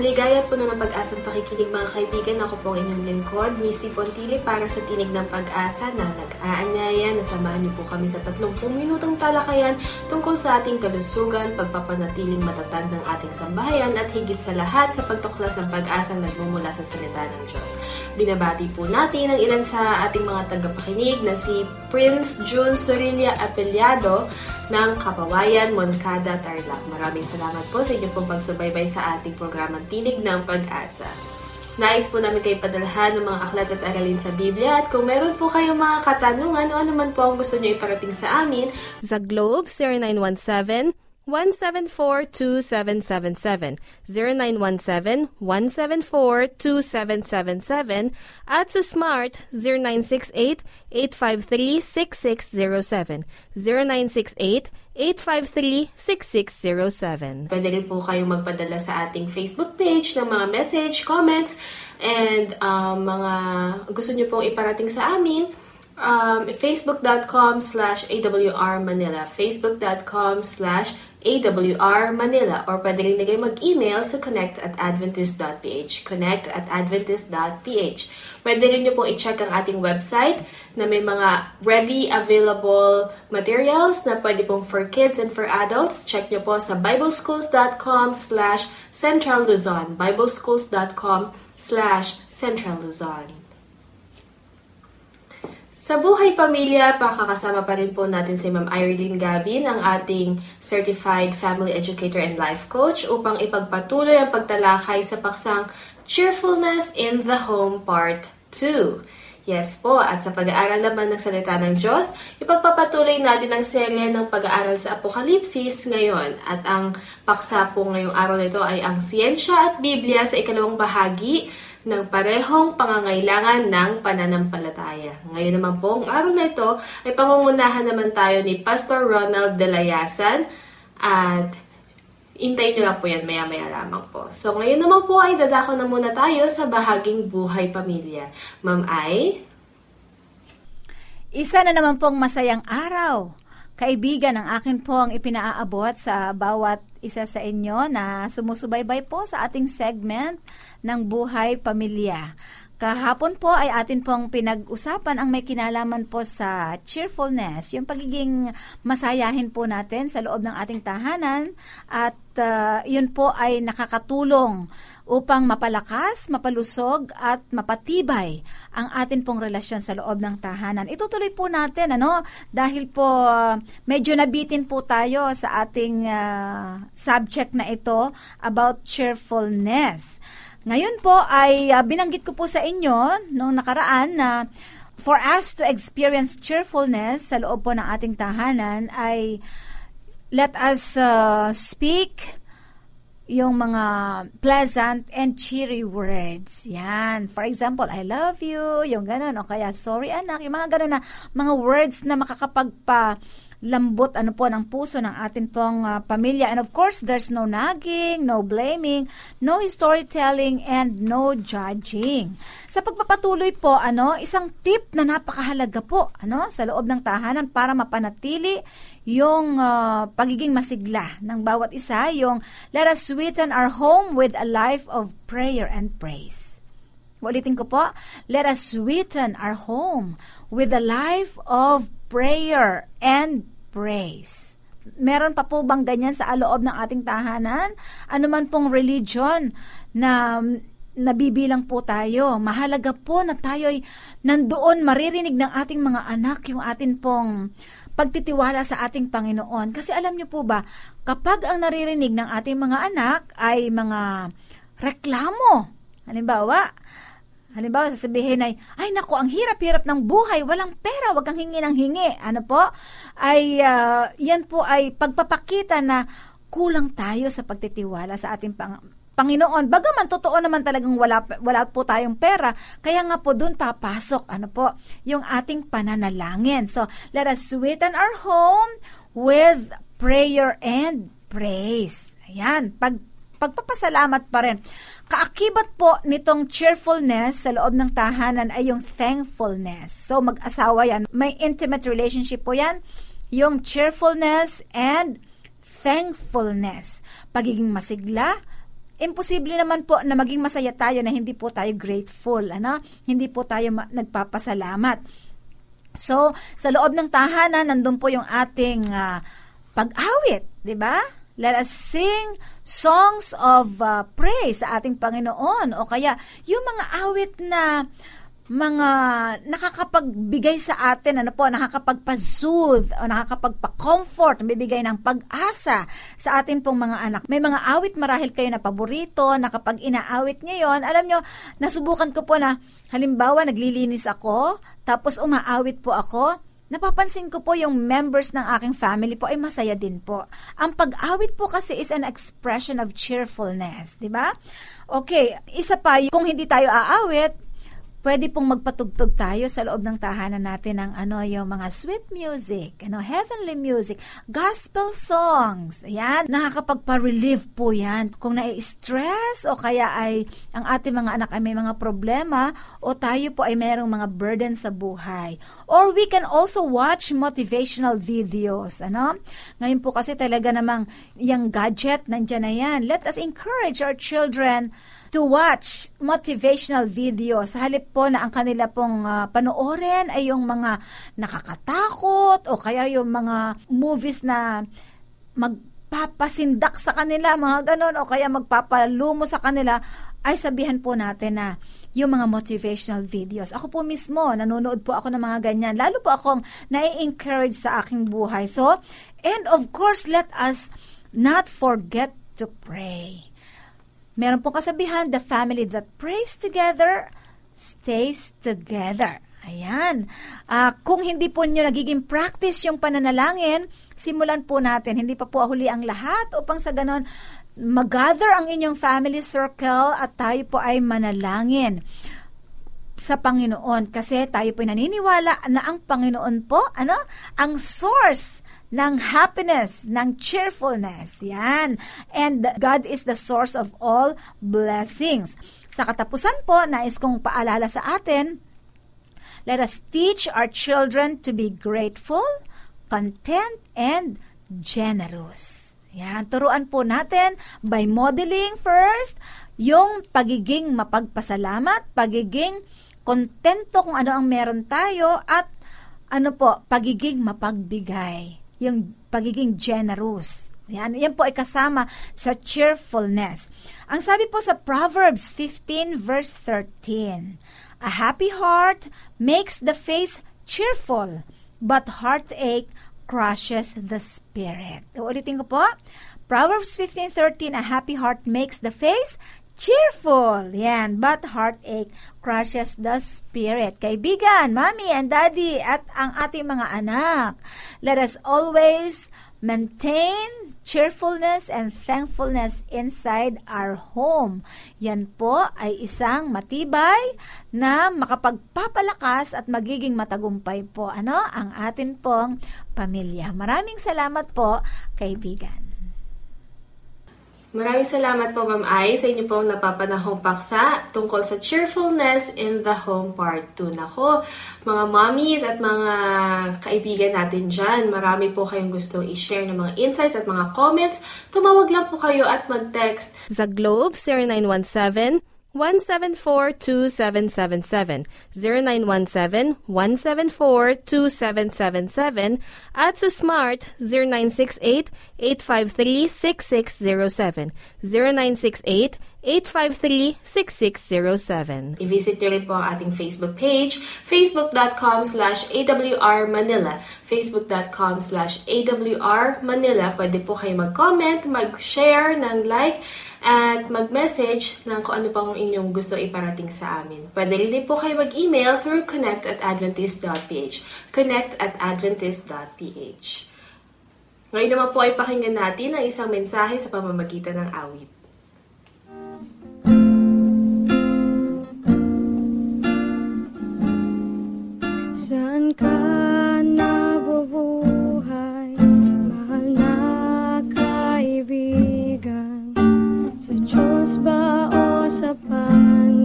Maligaya po na ng pag-asang pakikinig mga kaibigan. Ako po ang inyong lingkod, Misty Pontili, para sa Tinig ng Pag-asa na nag-aanyaya. Nasamahan niyo po kami sa 30 minutong talakayan tungkol sa ating kalusugan, pagpapanatiling matatag ng ating sambahayan at higit sa lahat sa pagtuklas ng pag-asa na nagmumula sa salita ng Diyos. Binabati po natin ang ilan sa ating mga tagapakinig na si Prince June Sorilla Apeliado, ng Kapawayan, Moncada, Tarlac. Maraming salamat po sa inyong pagsubaybay sa ating programang Tinig ng Pag-asa. Nais po namin kayo padalhan ng mga aklat at aralin sa Biblia at kung meron po kayong mga katanungan o ano man po ang gusto nyo iparating sa amin, sa Globe 0917 174-2777, 0917-174-2777, at sa Smart 0968-853-6607, 0968-853-6607. Pwede rin po kayong magpadala sa ating Facebook page ng mga message, comments, and um, mga gusto nyo pong iparating sa amin um, facebook.com slash awr manila facebook.com slash awr manila or pwede rin na mag-email sa connect at adventist.ph connect at adventist.ph pwede rin nyo pong i-check ang ating website na may mga ready available materials na pwede pong for kids and for adults. Check nyo po sa bibleschools.com slash central bibleschools.com slash central sa Buhay Pamilya, pakakasama pa rin po natin si Ma'am Irene Gabin, ang ating Certified Family Educator and Life Coach upang ipagpatuloy ang pagtalakay sa paksang Cheerfulness in the Home Part 2. Yes po, at sa pag-aaral naman ng salita ng Diyos, ipagpapatuloy natin ang serye ng pag-aaral sa Apokalipsis ngayon. At ang paksa po ngayong araw nito ay ang Siyensya at Biblia sa ikalawang bahagi ng parehong pangangailangan ng pananampalataya. Ngayon naman po, ang araw na ito ay pangungunahan naman tayo ni Pastor Ronald de la Yasan at Intayin nyo lang po yan maya-maya lamang po. So, ngayon naman po ay dadako na muna tayo sa bahaging buhay pamilya. Ma'am Ay? Isa na naman pong masayang araw. Kaibigan, ang akin po ang ipinaaabot sa bawat isa sa inyo na sumusubaybay po sa ating segment ng Buhay Pamilya. Kahapon po ay atin pong pinag-usapan ang may kinalaman po sa cheerfulness, yung pagiging masayahin po natin sa loob ng ating tahanan at uh, yun po ay nakakatulong upang mapalakas, mapalusog at mapatibay ang atin pong relasyon sa loob ng tahanan. Itutuloy po natin ano dahil po uh, medyo nabitin po tayo sa ating uh, subject na ito about cheerfulness. Ngayon po ay uh, binanggit ko po sa inyo noong nakaraan na for us to experience cheerfulness sa loob po ng ating tahanan ay let us uh, speak yung mga pleasant and cheery words. Yan. For example, I love you, yung ganun. O kaya, sorry anak, yung mga ganun na mga words na makakapagpa lambot ano po ng puso ng atin pong uh, pamilya. And of course, there's no nagging, no blaming, no storytelling, and no judging. Sa pagpapatuloy po, ano, isang tip na napakahalaga po, ano, sa loob ng tahanan para mapanatili yung uh, pagiging masigla ng bawat isa, yung let us sweeten our home with a life of prayer and praise. Ulitin ko po, let us sweeten our home with a life of prayer and praise. Meron pa po bang ganyan sa loob ng ating tahanan? Ano man pong religion na nabibilang po tayo. Mahalaga po na tayo ay nandoon maririnig ng ating mga anak yung atin pong pagtitiwala sa ating Panginoon. Kasi alam niyo po ba, kapag ang naririnig ng ating mga anak ay mga reklamo, halimbawa, Halimbawa, sasabihin ay, ay nako, ang hirap-hirap ng buhay, walang pera, wag kang hingi ng hingi. Ano po? Ay, uh, yan po ay pagpapakita na kulang tayo sa pagtitiwala sa ating pang, Panginoon. Bagaman totoo naman talagang wala, wala po tayong pera, kaya nga po doon papasok, ano po, yung ating pananalangin. So, let us sweeten our home with prayer and praise. Ayan, pag pagpapasalamat pa rin. Kaakibat po nitong cheerfulness sa loob ng tahanan ay yung thankfulness. So mag-asawa yan. May intimate relationship po yan. Yung cheerfulness and thankfulness. Pagiging masigla, imposible naman po na maging masaya tayo na hindi po tayo grateful, ano? Hindi po tayo ma- nagpapasalamat. So, sa loob ng tahanan, nandun po yung ating uh, pag-awit, di ba? Let us sing songs of uh, praise sa ating Panginoon o kaya yung mga awit na mga nakakapagbigay sa atin, ano po, nakakapagpa-soothe o nakakapagpa-comfort, bibigay ng pag-asa sa ating pong mga anak. May mga awit marahil kayo na paborito, na kapag inaawit ngayon, alam nyo, nasubukan ko po na, halimbawa, naglilinis ako, tapos umaawit po ako, napapansin ko po yung members ng aking family po ay masaya din po. Ang pag-awit po kasi is an expression of cheerfulness, di ba? Okay, isa pa, kung hindi tayo aawit, pwede pong magpatugtog tayo sa loob ng tahanan natin ng ano yung mga sweet music, ano heavenly music, gospel songs. Ayan, nakakapagpa-relieve po 'yan. Kung nai-stress o kaya ay ang ating mga anak ay may mga problema o tayo po ay mayroong mga burden sa buhay. Or we can also watch motivational videos, ano? Ngayon po kasi talaga namang yung gadget nandiyan na 'yan. Let us encourage our children to watch motivational videos. Halip po na ang kanila pong uh, panoorin ay yung mga nakakatakot o kaya yung mga movies na magpapasindak sa kanila, mga ganon, o kaya magpapalumo sa kanila, ay sabihan po natin na yung mga motivational videos. Ako po mismo, nanonood po ako ng mga ganyan. Lalo po akong nai-encourage sa aking buhay. So, and of course, let us not forget to pray. Meron pong kasabihan, the family that prays together stays together. Ayan. Uh, kung hindi po nyo nagiging practice yung pananalangin, simulan po natin. Hindi pa po huli ang lahat upang sa ganon mag-gather ang inyong family circle at tayo po ay manalangin sa Panginoon kasi tayo po naniniwala na ang Panginoon po ano ang source ng happiness, ng cheerfulness. Yan. And God is the source of all blessings. Sa katapusan po, nais kong paalala sa atin, let us teach our children to be grateful, content, and generous. Yan, turuan po natin by modeling first yung pagiging mapagpasalamat, pagiging kontento kung ano ang meron tayo at ano po, pagiging mapagbigay yung pagiging generous. Yan, yan po ay kasama sa cheerfulness. Ang sabi po sa Proverbs 15 verse 13, A happy heart makes the face cheerful, but heartache crushes the spirit. Ulitin ko po. Proverbs 15:13, a happy heart makes the face cheerful. Yan. But heartache crushes the spirit. Kaibigan, mommy and daddy at ang ating mga anak. Let us always maintain cheerfulness and thankfulness inside our home. Yan po ay isang matibay na makapagpapalakas at magiging matagumpay po ano ang atin pong pamilya. Maraming salamat po, kaibigan. Maraming salamat po Ma'am Ai sa inyo pong napapanahong paksa tungkol sa cheerfulness in the home part 2. Nako, mga mommies at mga kaibigan natin dyan, marami po kayong gustong i-share ng mga insights at mga comments. Tumawag lang po kayo at mag-text. Sa Globe 0917 174-2777, 0917-174-2777, at sa Smart 0968-853-6607, 0968-853-6607. I-visit nyo rin po ang ating Facebook page, facebook.com slash awrmanila, facebook.com slash awrmanila. Pwede po kayo mag-comment, mag-share ng like, at mag-message ng kung ano pang inyong gusto iparating sa amin. Pwede rin po kayo mag-email through connect at adventist.ph. Connect at adventist.ph. Ngayon naman po ay pakinggan natin ang isang mensahe sa pamamagitan ng awit. Saan ka?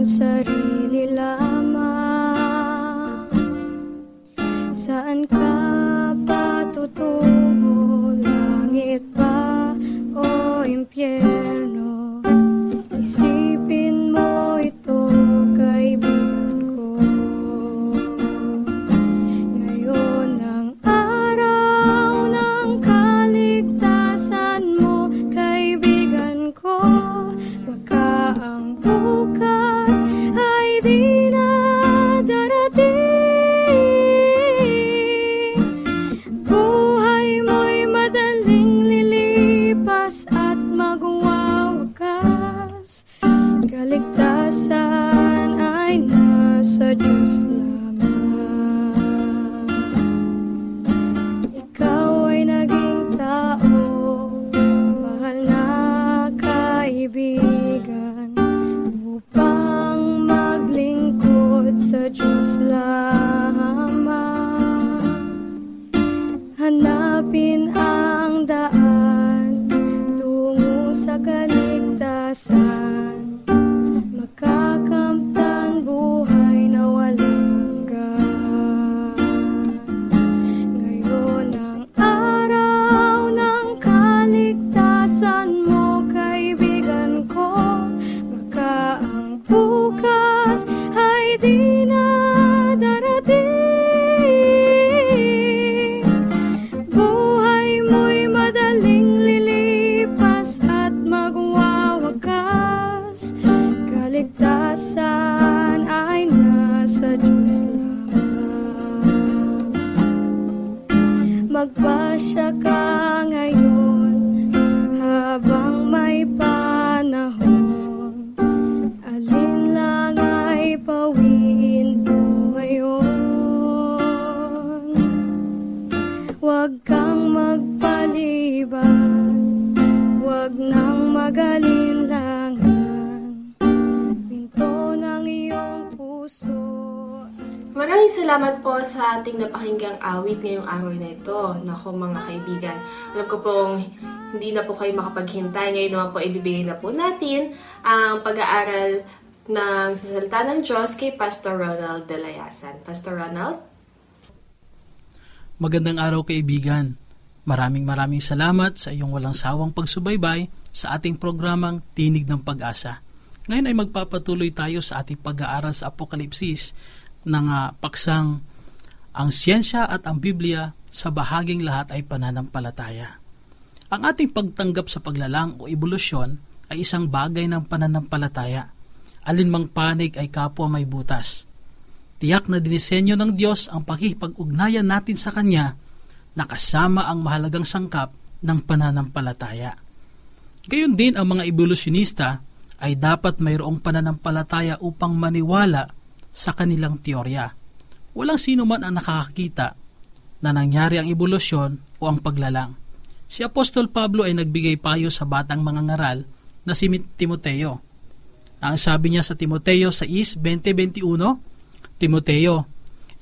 Pansarili lamang? Saan ka patutungo, langit ba o impyerno? Isipin Huwag kang magpaliban, huwag nang magalinlangan. Pinto ng iyong puso Maraming salamat po sa ating napakinggang awit ngayong araw na ito. Nako mga kaibigan, alam ko pong hindi na po kayo makapaghintay. Ngayon naman po ibibigay na po natin ang pag-aaral ng sasalita ng Diyos kay Pastor Ronald Delayasan. Pastor Ronald? Magandang araw kaibigan. Maraming maraming salamat sa iyong walang sawang pagsubaybay sa ating programang Tinig ng Pag-asa. Ngayon ay magpapatuloy tayo sa ating pag-aaral sa Apokalipsis ng ah, paksang ang siyensya at ang Biblia sa bahaging lahat ay pananampalataya. Ang ating pagtanggap sa paglalang o ebolusyon ay isang bagay ng pananampalataya. Alinmang panig ay kapwa may butas. Tiyak na dinisenyo ng Diyos ang pakipag-ugnayan natin sa Kanya na kasama ang mahalagang sangkap ng pananampalataya. Gayon din ang mga evolusyonista ay dapat mayroong pananampalataya upang maniwala sa kanilang teorya. Walang sino man ang nakakakita na nangyari ang evolusyon o ang paglalang. Si Apostol Pablo ay nagbigay payo sa batang mga ngaral na si Timoteo. Ang sabi niya sa Timoteo sa is 20.21, Timoteo,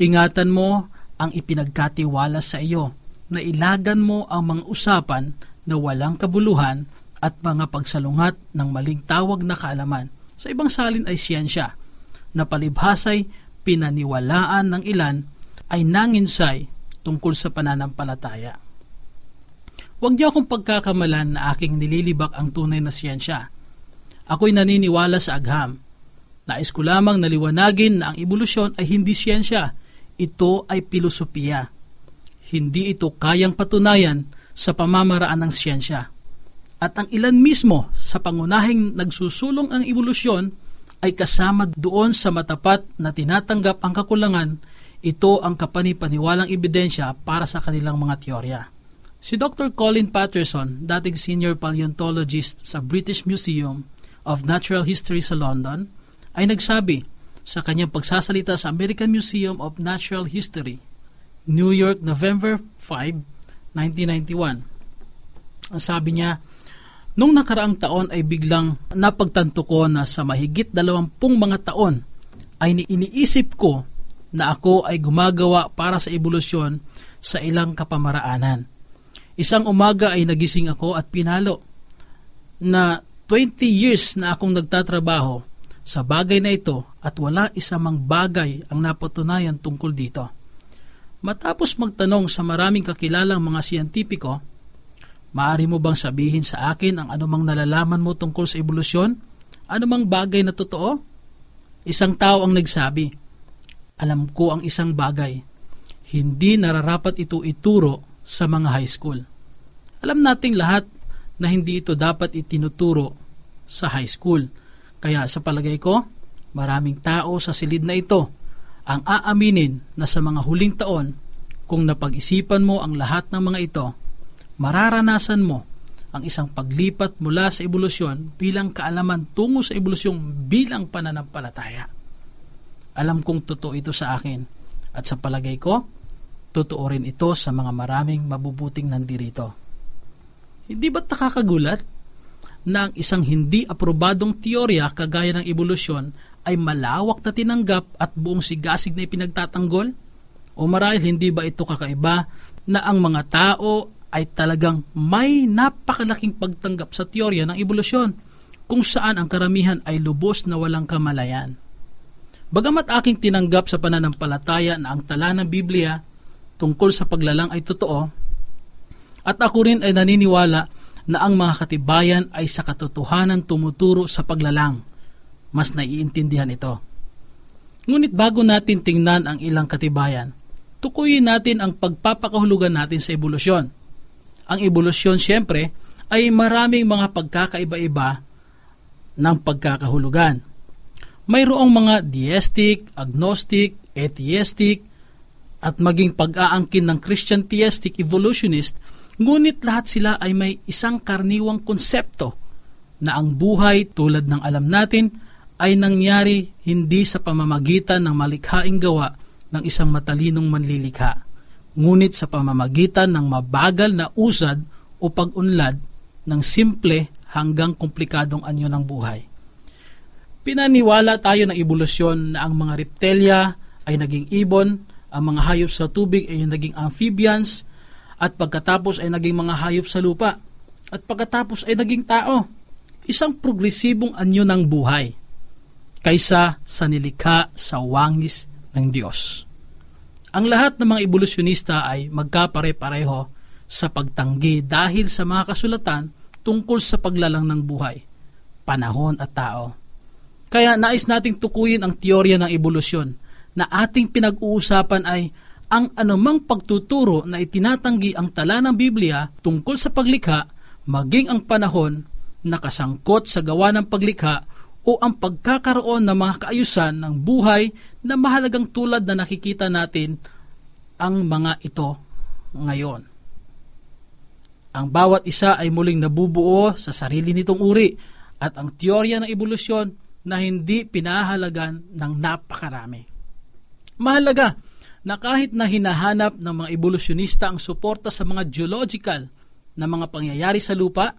ingatan mo ang ipinagkatiwala sa iyo na ilagan mo ang mga usapan na walang kabuluhan at mga pagsalungat ng maling tawag na kaalaman. Sa ibang salin ay siyensya, na palibhasay pinaniwalaan ng ilan ay nanginsay tungkol sa pananampalataya. Huwag niyo akong pagkakamalan na aking nililibak ang tunay na siyensya. Ako'y naniniwala sa agham. Nais ko lamang naliwanagin na ang ebolusyon ay hindi siyensya. Ito ay pilosopiya. Hindi ito kayang patunayan sa pamamaraan ng siyensya. At ang ilan mismo sa pangunahing nagsusulong ang ebolusyon ay kasama doon sa matapat na tinatanggap ang kakulangan, ito ang kapanipaniwalang ebidensya para sa kanilang mga teorya. Si Dr. Colin Patterson, dating senior paleontologist sa British Museum of Natural History sa London, ay nagsabi sa kanyang pagsasalita sa American Museum of Natural History, New York, November 5, 1991. Ang sabi niya, Nung nakaraang taon ay biglang napagtanto ko na sa mahigit dalawampung mga taon ay iniisip ko na ako ay gumagawa para sa ebolusyon sa ilang kapamaraanan. Isang umaga ay nagising ako at pinalo na 20 years na akong nagtatrabaho sa bagay na ito at wala isa mang bagay ang napatunayan tungkol dito. Matapos magtanong sa maraming kakilalang mga siyentipiko, Maari mo bang sabihin sa akin ang anumang nalalaman mo tungkol sa ebolusyon? Anumang bagay na totoo? Isang tao ang nagsabi, Alam ko ang isang bagay. Hindi nararapat ito ituro sa mga high school. Alam nating lahat na hindi ito dapat itinuturo sa high school. Kaya sa palagay ko, maraming tao sa silid na ito ang aaminin na sa mga huling taon, kung napag-isipan mo ang lahat ng mga ito, mararanasan mo ang isang paglipat mula sa ebolusyon bilang kaalaman tungo sa ebolusyon bilang pananampalataya. Alam kong totoo ito sa akin at sa palagay ko, totoo rin ito sa mga maraming mabubuting nandirito. Hindi ba't nakakagulat na ang isang hindi aprobadong teorya kagaya ng ebolusyon ay malawak na tinanggap at buong sigasig na ipinagtatanggol? O marahil hindi ba ito kakaiba na ang mga tao ay talagang may napakalaking pagtanggap sa teorya ng ebolusyon kung saan ang karamihan ay lubos na walang kamalayan. Bagamat aking tinanggap sa pananampalataya na ang tala ng Biblia tungkol sa paglalang ay totoo, at ako rin ay naniniwala na ang mga katibayan ay sa katotohanan tumuturo sa paglalang. Mas naiintindihan ito. Ngunit bago natin tingnan ang ilang katibayan, tukuyin natin ang pagpapakahulugan natin sa ebolusyon ang ebolusyon siyempre ay maraming mga pagkakaiba-iba ng pagkakahulugan. Mayroong mga deistic, agnostic, atheistic, at maging pag-aangkin ng Christian theistic evolutionist, ngunit lahat sila ay may isang karniwang konsepto na ang buhay tulad ng alam natin ay nangyari hindi sa pamamagitan ng malikhaing gawa ng isang matalinong manlilikha ngunit sa pamamagitan ng mabagal na usad o pag-unlad ng simple hanggang komplikadong anyo ng buhay. Pinaniwala tayo ng ebolusyon na ang mga reptilya ay naging ibon, ang mga hayop sa tubig ay naging amphibians, at pagkatapos ay naging mga hayop sa lupa, at pagkatapos ay naging tao. Isang progresibong anyo ng buhay kaysa sa nilikha sa wangis ng Diyos. Ang lahat ng mga ebolusyonista ay magkapare-pareho sa pagtanggi dahil sa mga kasulatan tungkol sa paglalang ng buhay, panahon at tao. Kaya nais nating tukuyin ang teorya ng ebolusyon na ating pinag-uusapan ay ang anumang pagtuturo na itinatanggi ang tala ng Biblia tungkol sa paglikha maging ang panahon na kasangkot sa gawa ng paglikha o ang pagkakaroon ng mga kaayusan ng buhay na mahalagang tulad na nakikita natin ang mga ito ngayon. Ang bawat isa ay muling nabubuo sa sarili nitong uri at ang teorya ng ebolusyon na hindi pinahalagan ng napakarami. Mahalaga na kahit na hinahanap ng mga ebolusyonista ang suporta sa mga geological na mga pangyayari sa lupa,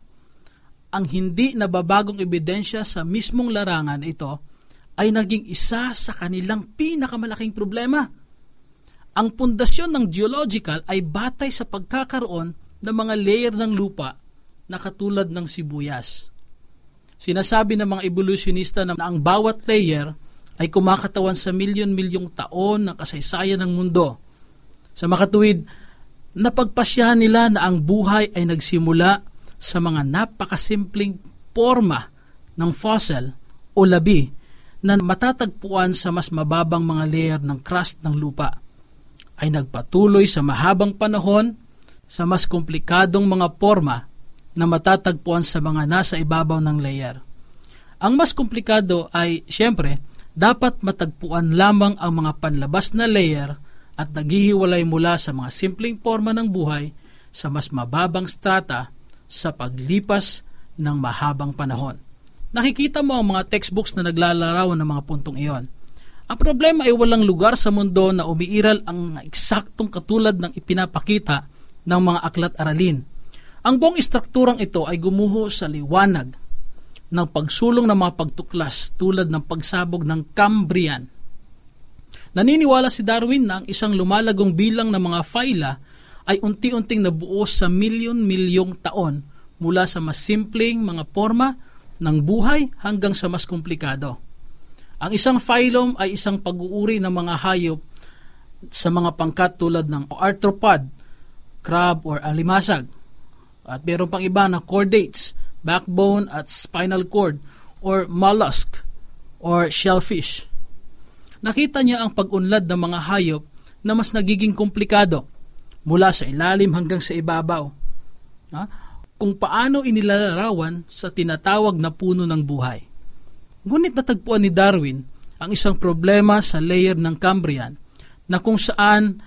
ang hindi nababagong ebidensya sa mismong larangan ito ay naging isa sa kanilang pinakamalaking problema. Ang pundasyon ng geological ay batay sa pagkakaroon ng mga layer ng lupa na katulad ng sibuyas. Sinasabi ng mga evolutionista na ang bawat layer ay kumakatawan sa milyon-milyong taon ng kasaysayan ng mundo. Sa makatuwid, napagpasyahan nila na ang buhay ay nagsimula sa mga napakasimpleng forma ng fossil o labi na matatagpuan sa mas mababang mga layer ng crust ng lupa ay nagpatuloy sa mahabang panahon sa mas komplikadong mga forma na matatagpuan sa mga nasa ibabaw ng layer. Ang mas komplikado ay, siyempre, dapat matagpuan lamang ang mga panlabas na layer at naghihiwalay mula sa mga simpleng forma ng buhay sa mas mababang strata sa paglipas ng mahabang panahon. Nakikita mo ang mga textbooks na naglalarawan ng mga puntong iyon. Ang problema ay walang lugar sa mundo na umiiral ang eksaktong katulad ng ipinapakita ng mga aklat-aralin. Ang buong istrukturang ito ay gumuho sa liwanag ng pagsulong ng mga pagtuklas tulad ng pagsabog ng Cambrian. Naniniwala si Darwin na ang isang lumalagong bilang ng mga phyla ay unti-unting nabuo sa milyon-milyong taon mula sa mas simpleng mga forma ng buhay hanggang sa mas komplikado. Ang isang phylum ay isang pag-uuri ng mga hayop sa mga pangkat tulad ng arthropod, crab or alimasag. At meron pang iba na chordates, backbone at spinal cord or mollusk or shellfish. Nakita niya ang pag-unlad ng mga hayop na mas nagiging komplikado mula sa ilalim hanggang sa ibabaw. Ha? Kung paano inilalarawan sa tinatawag na puno ng buhay. Ngunit natagpuan ni Darwin ang isang problema sa layer ng Cambrian na kung saan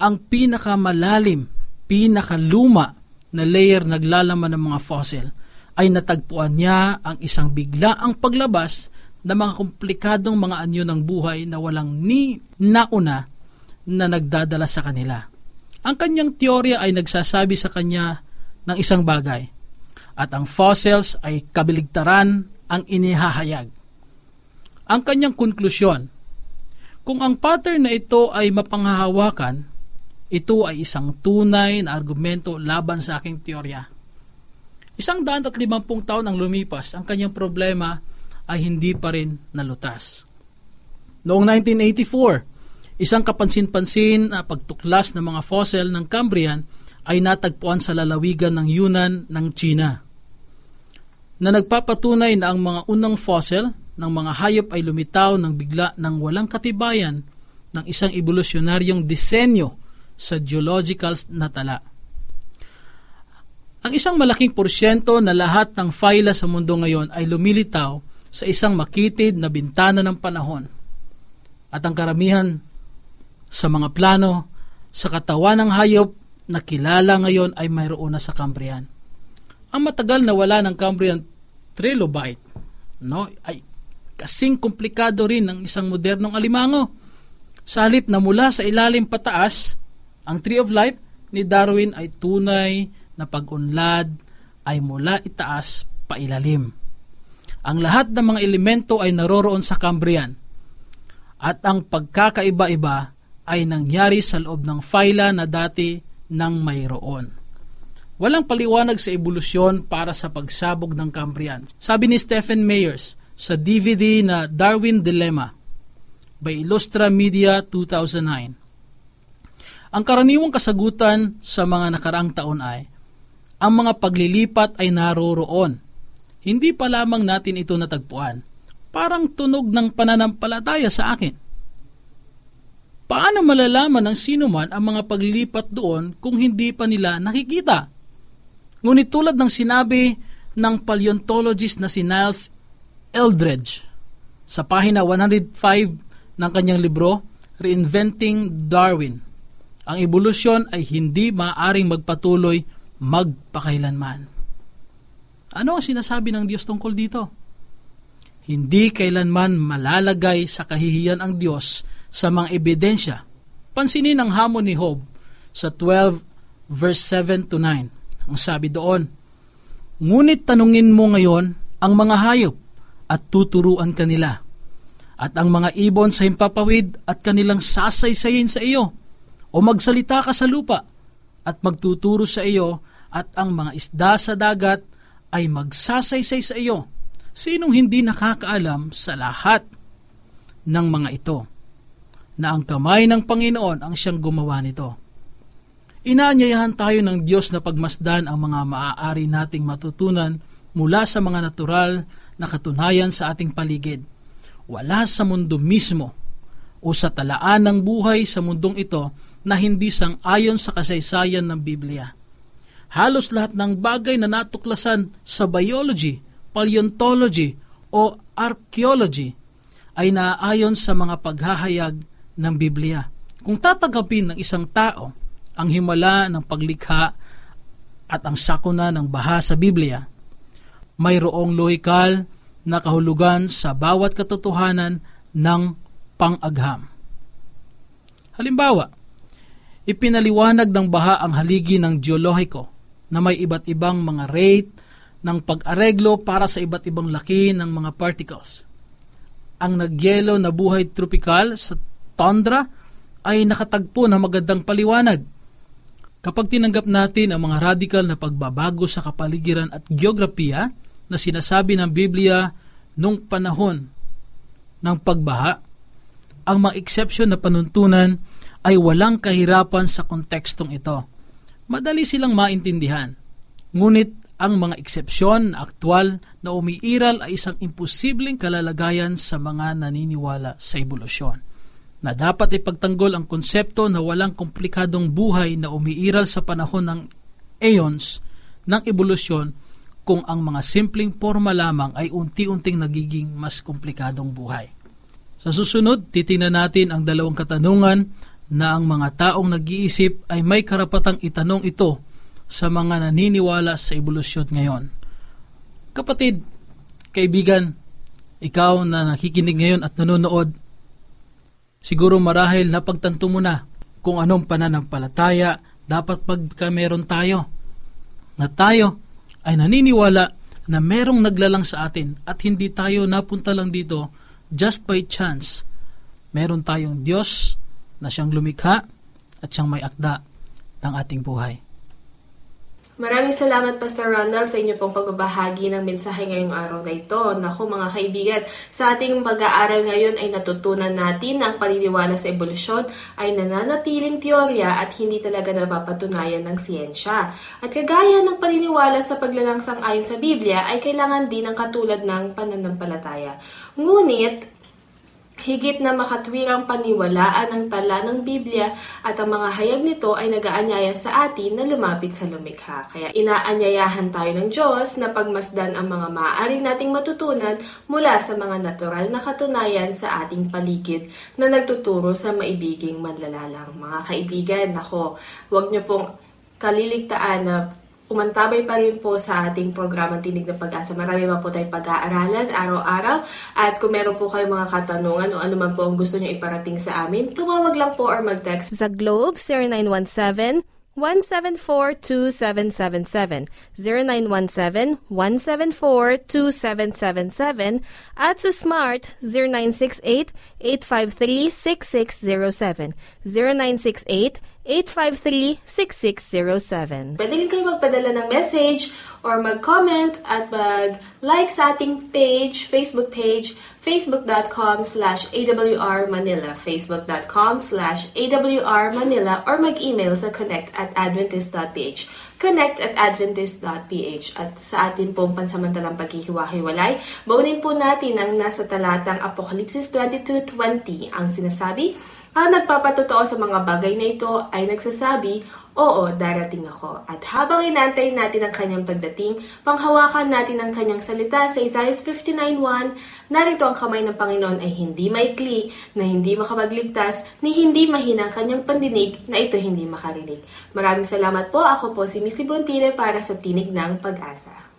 ang pinakamalalim, pinakaluma na layer naglalaman ng mga fossil ay natagpuan niya ang isang biglaang paglabas ng mga komplikadong mga anyo ng buhay na walang ni nauna na nagdadala sa kanila. Ang kanyang teorya ay nagsasabi sa kanya ng isang bagay at ang fossils ay kabiligtaran ang inihahayag. Ang kanyang konklusyon, kung ang pattern na ito ay mapanghahawakan, ito ay isang tunay na argumento laban sa aking teorya. Isang daan at limampung taon ang lumipas, ang kanyang problema ay hindi pa rin nalutas. Noong 1984, isang kapansin-pansin na pagtuklas ng mga fossil ng Cambrian ay natagpuan sa lalawigan ng Yunnan ng China na nagpapatunay na ang mga unang fossil ng mga hayop ay lumitaw ng bigla ng walang katibayan ng isang evolusyonaryong disenyo sa geological na tala. Ang isang malaking porsyento na lahat ng phyla sa mundo ngayon ay lumilitaw sa isang makitid na bintana ng panahon. At ang karamihan sa mga plano sa katawan ng hayop na kilala ngayon ay mayroon na sa Cambrian. Ang matagal na wala ng Cambrian trilobite no, ay kasing komplikado rin ng isang modernong alimango. Sa halip na mula sa ilalim pataas, ang Tree of Life ni Darwin ay tunay na pag-unlad ay mula itaas pa ilalim. Ang lahat ng mga elemento ay naroroon sa Cambrian at ang pagkakaiba-iba ay nangyari sa loob ng phyla na dati nang mayroon. Walang paliwanag sa evolusyon para sa pagsabog ng Cambrian. Sabi ni Stephen Mayers sa DVD na Darwin Dilemma by Illustra Media 2009. Ang karaniwang kasagutan sa mga nakaraang taon ay, ang mga paglilipat ay naroroon hindi pa lamang natin ito natagpuan. Parang tunog ng pananampalataya sa akin. Paano malalaman ng sino man ang mga paglipat doon kung hindi pa nila nakikita? Ngunit tulad ng sinabi ng paleontologist na si Niles Eldredge sa pahina 105 ng kanyang libro, Reinventing Darwin, ang evolusyon ay hindi maaring magpatuloy magpakailanman. Ano ang sinasabi ng Diyos tungkol dito? Hindi kailanman malalagay sa kahihiyan ang Diyos sa mga ebidensya. Pansinin ang hamon ni Job sa 12 verse 7 to 9. Ang sabi doon, Ngunit tanungin mo ngayon ang mga hayop at tuturuan kanila at ang mga ibon sa himpapawid at kanilang sasaysayin sa iyo o magsalita ka sa lupa at magtuturo sa iyo at ang mga isda sa dagat ay magsasaysay sa iyo. Sinong hindi nakakaalam sa lahat ng mga ito na ang kamay ng Panginoon ang siyang gumawa nito. Inaanyayahan tayo ng Diyos na pagmasdan ang mga maaari nating matutunan mula sa mga natural na katunayan sa ating paligid. Wala sa mundo mismo o sa talaan ng buhay sa mundong ito na hindi sang ayon sa kasaysayan ng Biblia halos lahat ng bagay na natuklasan sa biology, paleontology o archaeology ay naaayon sa mga paghahayag ng Biblia. Kung tatagapin ng isang tao ang himala ng paglikha at ang sakuna ng baha sa Biblia, mayroong lohikal na kahulugan sa bawat katotohanan ng pang-agham. Halimbawa, ipinaliwanag ng baha ang haligi ng geolohiko na may iba't ibang mga rate ng pag-areglo para sa iba't ibang laki ng mga particles. Ang nagyelo na buhay tropical sa tundra ay nakatagpo ng magandang paliwanag. Kapag tinanggap natin ang mga radical na pagbabago sa kapaligiran at geografiya na sinasabi ng Biblia nung panahon ng pagbaha, ang mga exception na panuntunan ay walang kahirapan sa kontekstong ito. Madali silang maintindihan. Ngunit ang mga eksepsyon na aktwal na umiiral ay isang imposibleng kalalagayan sa mga naniniwala sa ebolusyon na dapat ipagtanggol ang konsepto na walang komplikadong buhay na umiiral sa panahon ng eons ng ebolusyon kung ang mga simpleng forma lamang ay unti-unting nagiging mas komplikadong buhay. Sa susunod, titingnan natin ang dalawang katanungan na ang mga taong nag-iisip ay may karapatang itanong ito sa mga naniniwala sa ebolusyon ngayon. Kapatid, kaibigan, ikaw na nakikinig ngayon at nanonood, Siguro marahil napagtanto mo na kung anong pananampalataya dapat pagka meron tayo. Na tayo ay naniniwala na merong naglalang sa atin at hindi tayo napunta lang dito just by chance. Meron tayong Diyos na siyang lumikha at siyang may akda ng ating buhay. Maraming salamat Pastor Ronald sa inyo pong pagbabahagi ng mensahe ngayong araw na ito. Naku mga kaibigan, sa ating pag-aaral ngayon ay natutunan natin na ang paniniwala sa ebolusyon ay nananatiling teorya at hindi talaga napapatunayan ng siyensya. At kagaya ng paniniwala sa paglalangsang ayon sa Biblia ay kailangan din ng katulad ng pananampalataya. Ngunit, Higit na makatwirang paniwalaan ang tala ng Biblia at ang mga hayag nito ay nagaanyaya sa atin na lumapit sa lumikha. Kaya inaanyayahan tayo ng Diyos na pagmasdan ang mga maaari nating matutunan mula sa mga natural na katunayan sa ating paligid na nagtuturo sa maibiging manlalalang. Mga kaibigan, ako, huwag niyo pong kaliligtaan na umantabay pa rin po sa ating programang Tinig ng Pag-asa. Marami pa po tayong pag-aaralan araw-araw. At kung meron po kayong mga katanungan o ano man po ang gusto nyo iparating sa amin, tumawag lang po or mag-text Sa Globe, 0917 174-2777, 0917-174-2777, at sa Smart, 0968-853-6607, 0968-853-6607. Pwede rin kayo magpadala ng message or mag-comment at mag-like sa ating page, Facebook page, facebook.com slash awr manila, facebook.com slash awr manila, or mag-email sa connect at adventist.ph, connect at adventist.ph. At sa atin pong pansamantalang paghihiwa-hiwalay, baunin po natin ang nasa talatang Apokalipsis 22.20 ang sinasabi, ang nagpapatotoo sa mga bagay na ito ay nagsasabi, Oo, darating ako. At habang inantay natin ang kanyang pagdating, panghawakan natin ang kanyang salita sa Isaiah 59.1, narito ang kamay ng Panginoon ay hindi maikli, na hindi makapagligtas, ni hindi mahina ang kanyang pandinig, na ito hindi makarinig. Maraming salamat po. Ako po si Misty Bontile para sa Tinig ng Pag-asa.